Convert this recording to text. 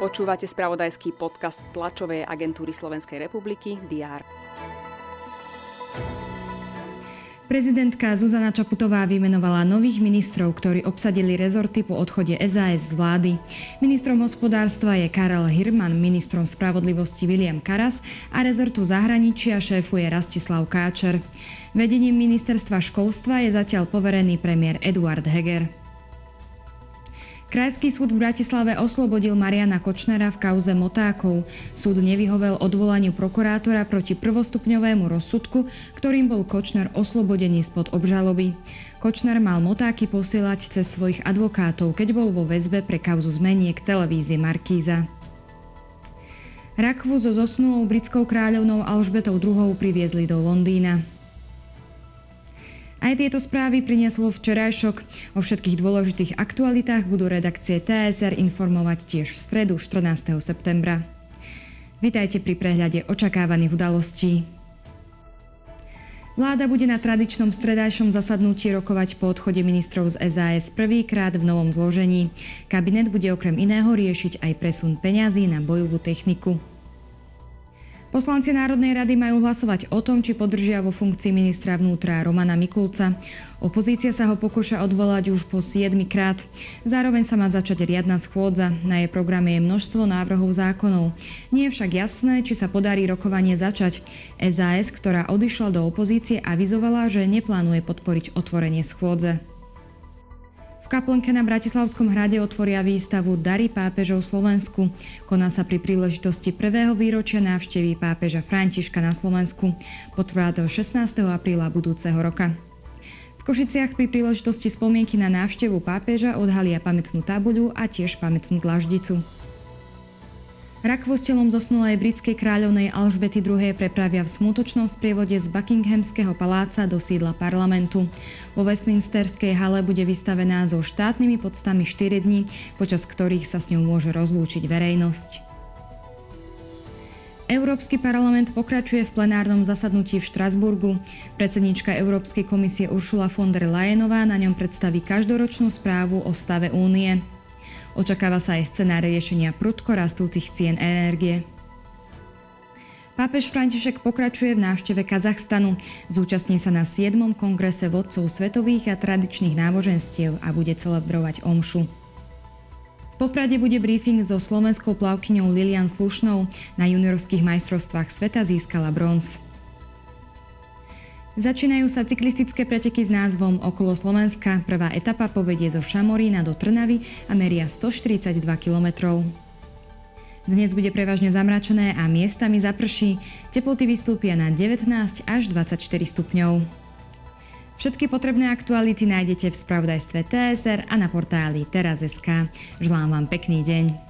Počúvate spravodajský podcast tlačovej agentúry Slovenskej republiky DR. Prezidentka Zuzana Čaputová vymenovala nových ministrov, ktorí obsadili rezorty po odchode SAS z vlády. Ministrom hospodárstva je Karel Hirman, ministrom spravodlivosti William Karas a rezortu zahraničia šéfuje Rastislav Káčer. Vedením ministerstva školstva je zatiaľ poverený premiér Eduard Heger. Krajský súd v Bratislave oslobodil Mariana Kočnera v kauze motákov. Súd nevyhovel odvolaniu prokurátora proti prvostupňovému rozsudku, ktorým bol Kočner oslobodený spod obžaloby. Kočner mal motáky posielať cez svojich advokátov, keď bol vo väzbe pre kauzu zmeniek televízie Markíza. Rakvu so zosnulou britskou kráľovnou Alžbetou II priviezli do Londýna. Aj tieto správy prinieslo včerajšok. O všetkých dôležitých aktualitách budú redakcie TSR informovať tiež v stredu 14. septembra. Vitajte pri prehľade očakávaných udalostí. Vláda bude na tradičnom stredajšom zasadnutí rokovať po odchode ministrov z SAS prvýkrát v novom zložení. Kabinet bude okrem iného riešiť aj presun peňazí na bojovú techniku. Poslanci Národnej rady majú hlasovať o tom, či podržia vo funkcii ministra vnútra Romana Mikulca. Opozícia sa ho pokúša odvolať už po 7 krát. Zároveň sa má začať riadna schôdza. Na jej programe je množstvo návrhov zákonov. Nie je však jasné, či sa podarí rokovanie začať. SAS, ktorá odišla do opozície, avizovala, že neplánuje podporiť otvorenie schôdze. Kaplnke na Bratislavskom hrade otvoria výstavu Dary pápežov Slovensku. Koná sa pri príležitosti prvého výročia návštevy pápeža Františka na Slovensku. Potrvá do 16. apríla budúceho roka. V Košiciach pri príležitosti spomienky na návštevu pápeža odhalia pamätnú tabuľu a tiež pamätnú dlaždicu. Rakvu s telom zosnulej britskej kráľovnej Alžbety II prepravia v smutočnom sprievode z Buckinghamského paláca do sídla parlamentu. Vo Westminsterskej hale bude vystavená so štátnymi podstami 4 dní, počas ktorých sa s ňou môže rozlúčiť verejnosť. Európsky parlament pokračuje v plenárnom zasadnutí v Štrasburgu. Predsednička Európskej komisie Uršula von der Leyenová na ňom predstaví každoročnú správu o stave únie. Očakáva sa aj scenár riešenia prudko rastúcich cien energie. Pápež František pokračuje v návšteve Kazachstanu. Zúčastní sa na 7. kongrese vodcov svetových a tradičných náboženstiev a bude celebrovať omšu. V Poprade bude briefing so slovenskou plavkyňou Lilian Slušnou. Na juniorských majstrovstvách sveta získala bronz. Začínajú sa cyklistické preteky s názvom Okolo Slovenska. Prvá etapa povedie zo Šamorína do Trnavy a meria 142 km. Dnes bude prevažne zamračené a miestami zaprší. Teploty vystúpia na 19 až 24 stupňov. Všetky potrebné aktuality nájdete v spravodajstve TSR a na portáli teraz.sk. Želám vám pekný deň.